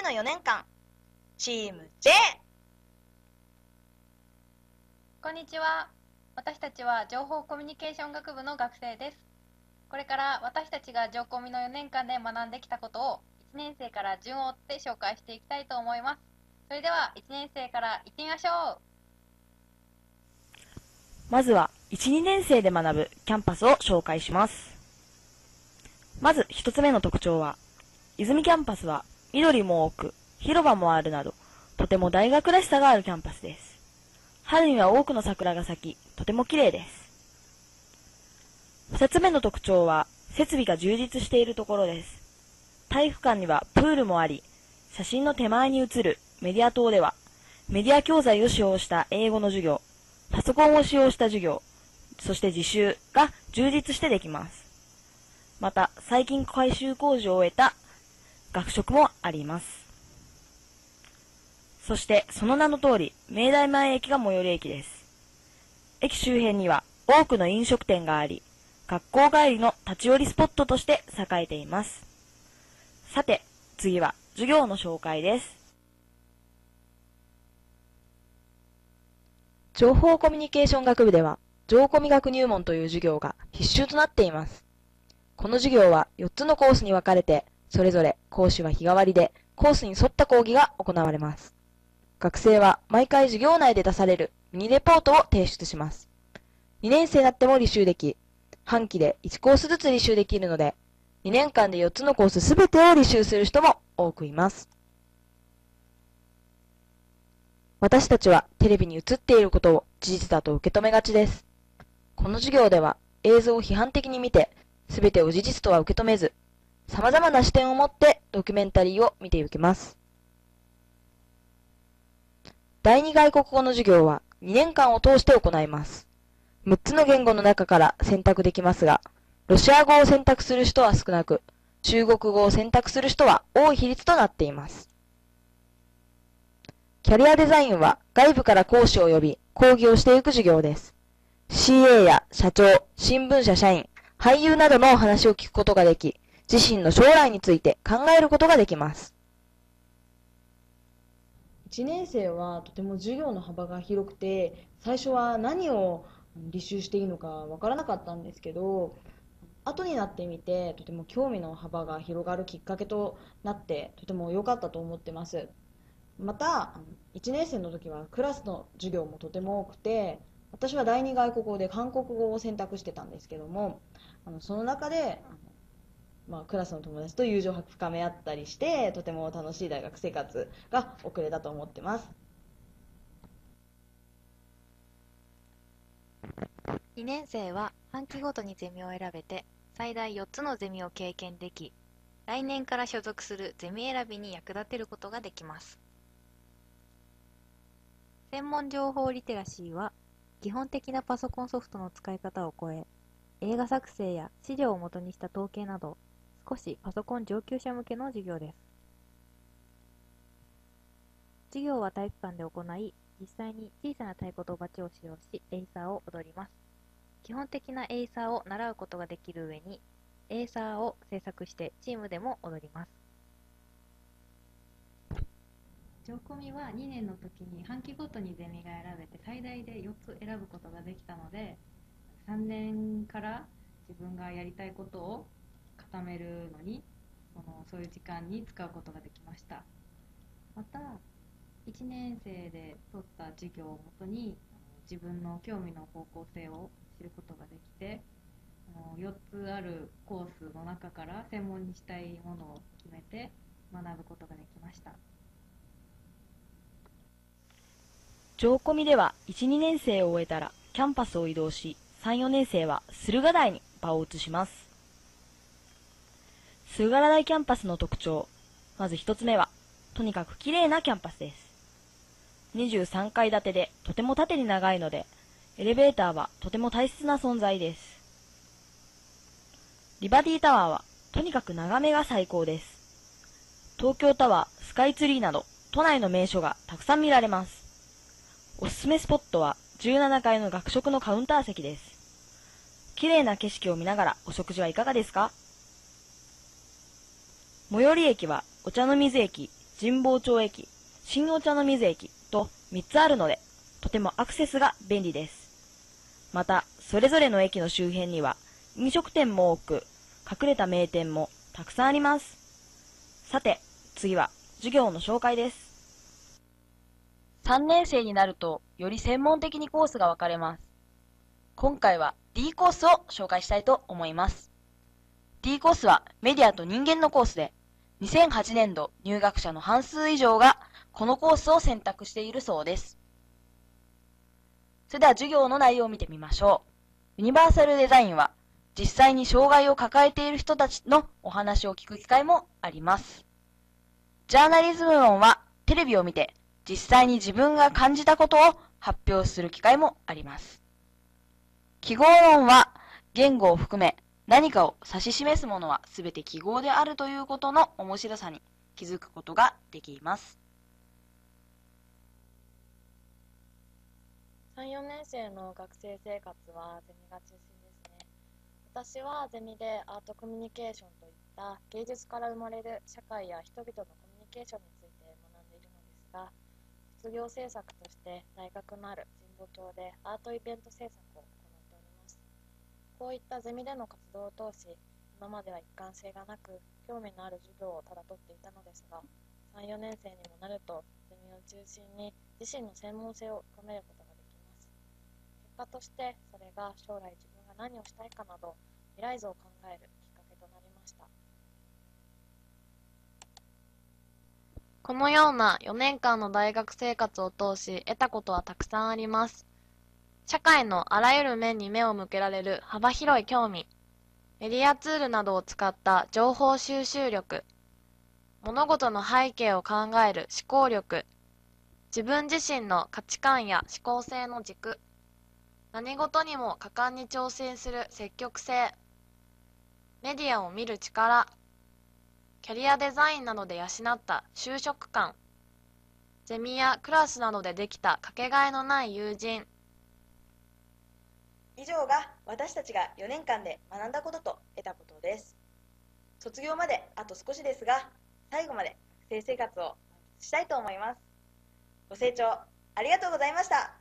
での4年間、チーム J! こんにちは。私たちは情報コミュニケーション学部の学生です。これから私たちが情コミの4年間で学んできたことを1年生から順を追って紹介していきたいと思います。それでは1年生から行ってみましょう。まずは、1、2年生で学ぶキャンパスを紹介します。まず一つ目の特徴は、泉キャンパスは緑も多く、広場もあるなど、とても大学らしさがあるキャンパスです。春には多くの桜が咲き、とても綺麗です。二つ目の特徴は、設備が充実しているところです。体育館にはプールもあり、写真の手前に映るメディア棟では、メディア教材を使用した英語の授業、パソコンを使用した授業、そして自習が充実してできます。また、最近改修工事を終えた学食もあります。そして、その名の通り、明大前駅が最寄り駅です。駅周辺には多くの飲食店があり、学校帰りの立ち寄りスポットとして栄えています。さて、次は授業の紹介です。情報コミュニケーション学部では、情コミ学入門という授業が必修となっています。この授業は4つのコースに分かれて、それぞれ講師は日替わりで、コースに沿った講義が行われます。学生は毎回授業内で出されるミニレポートを提出します。2年生になっても履修でき、半期で1コースずつ履修できるので、2年間で4つのコースすべてを履修する人も多くいます。私たちはテレビに映っていることを事実だと受け止めがちです。この授業では映像を批判的に見て、すべてを事実とは受け止めず、様々な視点を持ってドキュメンタリーを見ていきます。第二外国語の授業は2年間を通して行います。6つの言語の中から選択できますが、ロシア語を選択する人は少なく、中国語を選択する人は多い比率となっています。キャリアデザインは外部から講師を呼び、講義をしていく授業です。CA や社長、新聞社社員、俳優などのお話を聞くことができ、自身の将来について考えることができます。1年生はとても授業の幅が広くて最初は何を履修していいのかわからなかったんですけど後になってみてとても興味の幅が広がるきっかけとなってとても良かったと思ってますまた1年生の時はクラスの授業もとても多くて私は第二外国語で韓国語を選択してたんですけどもあのその中でまあ、クラスの友達と友情を深め合ったりしてとても楽しい大学生活が送れたと思ってます。2年生は半期ごとにゼミを選べて最大4つのゼミを経験でき来年から所属するゼミ選びに役立てることができます。専門情報リテラシーは基本的なパソコンソフトの使い方を超え映画作成や資料を元にした統計など少しパソコン上級者向けの授業です。授業は体育館で行い実際に小さな太鼓とバチを使用しエイサーを踊ります。基本的なエイサーを習うことができる上にエイサーを制作してチームでも踊ります。情コミは2年の時に半期ごとにゼミが選べて最大で4つ選ぶことができたので3年から自分がやりたいことを固めるのにそのそういう時間に使うことができましたまた1年生で取った授業をもとに自分の興味の方向性を知ることができて4つあるコースの中から専門にしたいものを決めて学ぶことができました情コミでは1、2年生を終えたらキャンパスを移動し、3、4年生は駿河台に場を移します。駿河台キャンパスの特徴。まず一つ目は、とにかく綺麗なキャンパスです。23階建てでとても縦に長いので、エレベーターはとても大切な存在です。リバティタワーはとにかく眺めが最高です。東京タワー、スカイツリーなど都内の名所がたくさん見られます。おすすめスポットは17階の学食のカウンター席です。綺麗な景色を見ながらお食事はいかがですか？最寄り駅はお茶の水駅、神保町駅、新お茶の水駅と3つあるので、とてもアクセスが便利です。また、それぞれの駅の周辺には飲食店も多く、隠れた名店もたくさんあります。さて、次は授業の紹介です。3年生になると、より専門的にコースが分かれます。今回は D コースを紹介したいと思います。D コースはメディアと人間のコースで、2008年度入学者の半数以上がこのコースを選択しているそうです。それでは授業の内容を見てみましょう。ユニバーサルデザインは実際に障害を抱えている人たちのお話を聞く機会もあります。ジャーナリズム論はテレビを見て実際に自分が感じたことを発表する機会もあります。記号論は言語を含め何かを指し示すものはすべて記号であるということの面白さに気づくことができます。3、4年生の学生生活はゼミが中心ですね。私はゼミでアートコミュニケーションといった芸術から生まれる社会や人々のコミュニケーションについて学んでいるのですが、卒業制作として大学のある神保町でアートイベント制作を。こういったゼミでの活動を通し、今までは一貫性がなく、興味のある授業をただ取っていたのですが、3、4年生にもなると、ゼミを中心に自身の専門性を深めることができます。結果として、それが将来自分が何をしたいかなど、未来像を考えるきっかけとなりました。このような4年間の大学生活を通し得たことはたくさんあります。社会のあらゆる面に目を向けられる幅広い興味、メディアツールなどを使った情報収集力、物事の背景を考える思考力、自分自身の価値観や思考性の軸、何事にも果敢に挑戦する積極性、メディアを見る力、キャリアデザインなどで養った就職感、ゼミやクラスなどでできたかけがえのない友人、以上が私たちが4年間で学んだことと得たことです。卒業まであと少しですが、最後まで学生生活を満喫したいと思います。ご清聴ありがとうございました。